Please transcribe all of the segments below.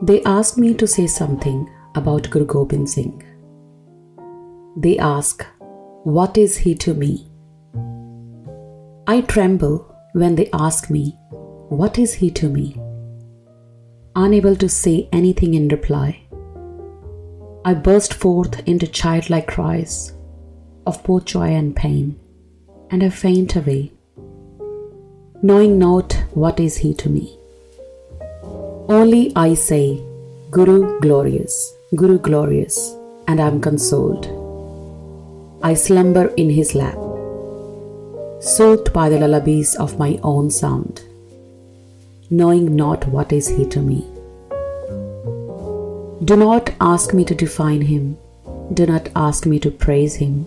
They asked me to say something about Guru Gobind Singh. They ask, What is he to me? I tremble when they ask me, What is he to me? Unable to say anything in reply, I burst forth into childlike cries of both joy and pain, and I faint away, knowing not what is he to me. Only I say, Guru glorious, Guru glorious, and I am consoled. I slumber in his lap, soothed by the lullabies of my own sound, knowing not what is he to me. Do not ask me to define him, do not ask me to praise him,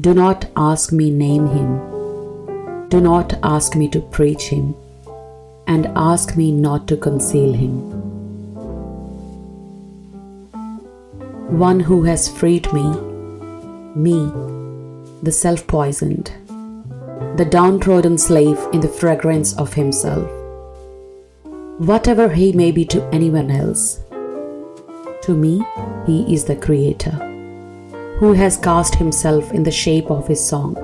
do not ask me name him, do not ask me to preach him, and ask me not to conceal him. one who has freed me, me, the self poisoned, the downtrodden slave in the fragrance of himself. Whatever he may be to anyone else, to me, he is the Creator, who has cast himself in the shape of his song,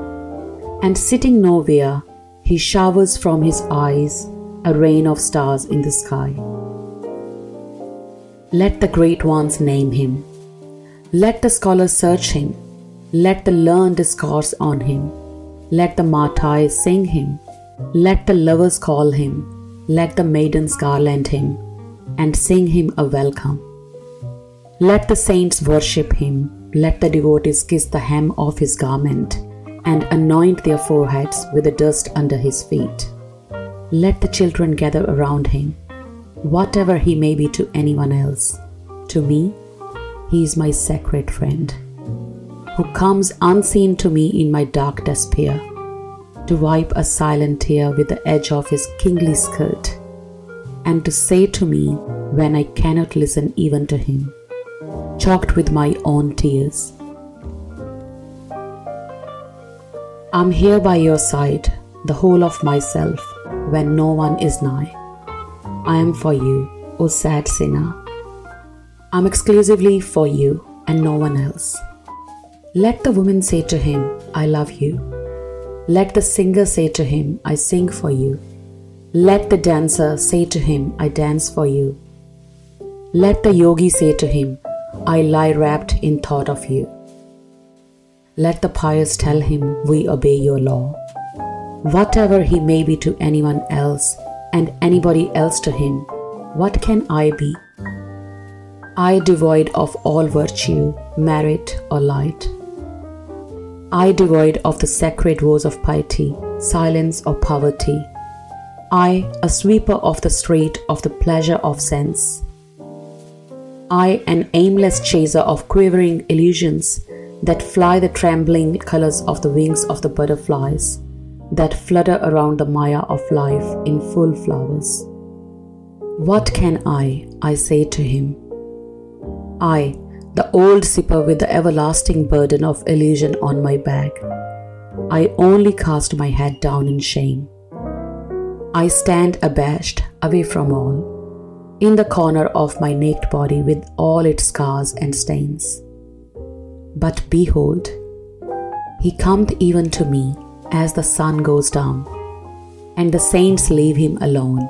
and sitting nowhere, he showers from his eyes a rain of stars in the sky. Let the great ones name him let the scholars search him. Let the learned discourse on him. Let the martyrs sing him. Let the lovers call him. Let the maidens garland him and sing him a welcome. Let the saints worship him. Let the devotees kiss the hem of his garment and anoint their foreheads with the dust under his feet. Let the children gather around him, whatever he may be to anyone else. To me, he is my sacred friend, who comes unseen to me in my dark despair, to wipe a silent tear with the edge of his kingly skirt, and to say to me when I cannot listen even to him, choked with my own tears. I'm here by your side, the whole of myself, when no one is nigh. I am for you, O sad sinner I'm exclusively for you and no one else. Let the woman say to him, I love you. Let the singer say to him, I sing for you. Let the dancer say to him, I dance for you. Let the yogi say to him, I lie wrapped in thought of you. Let the pious tell him, We obey your law. Whatever he may be to anyone else and anybody else to him, what can I be? I devoid of all virtue, merit, or light. I devoid of the sacred vows of piety, silence, or poverty. I, a sweeper of the street of the pleasure of sense. I, an aimless chaser of quivering illusions that fly the trembling colors of the wings of the butterflies that flutter around the Maya of life in full flowers. What can I, I say to him? I, the old sipper with the everlasting burden of illusion on my back. I only cast my head down in shame. I stand abashed, away from all, in the corner of my naked body with all its scars and stains. But behold, he cometh even to me as the sun goes down, and the saints leave him alone.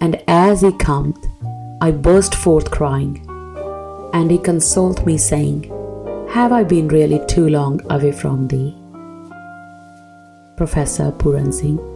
And as he cometh, I burst forth crying, and he consoled me, saying, Have I been really too long away from thee? Professor Puran Singh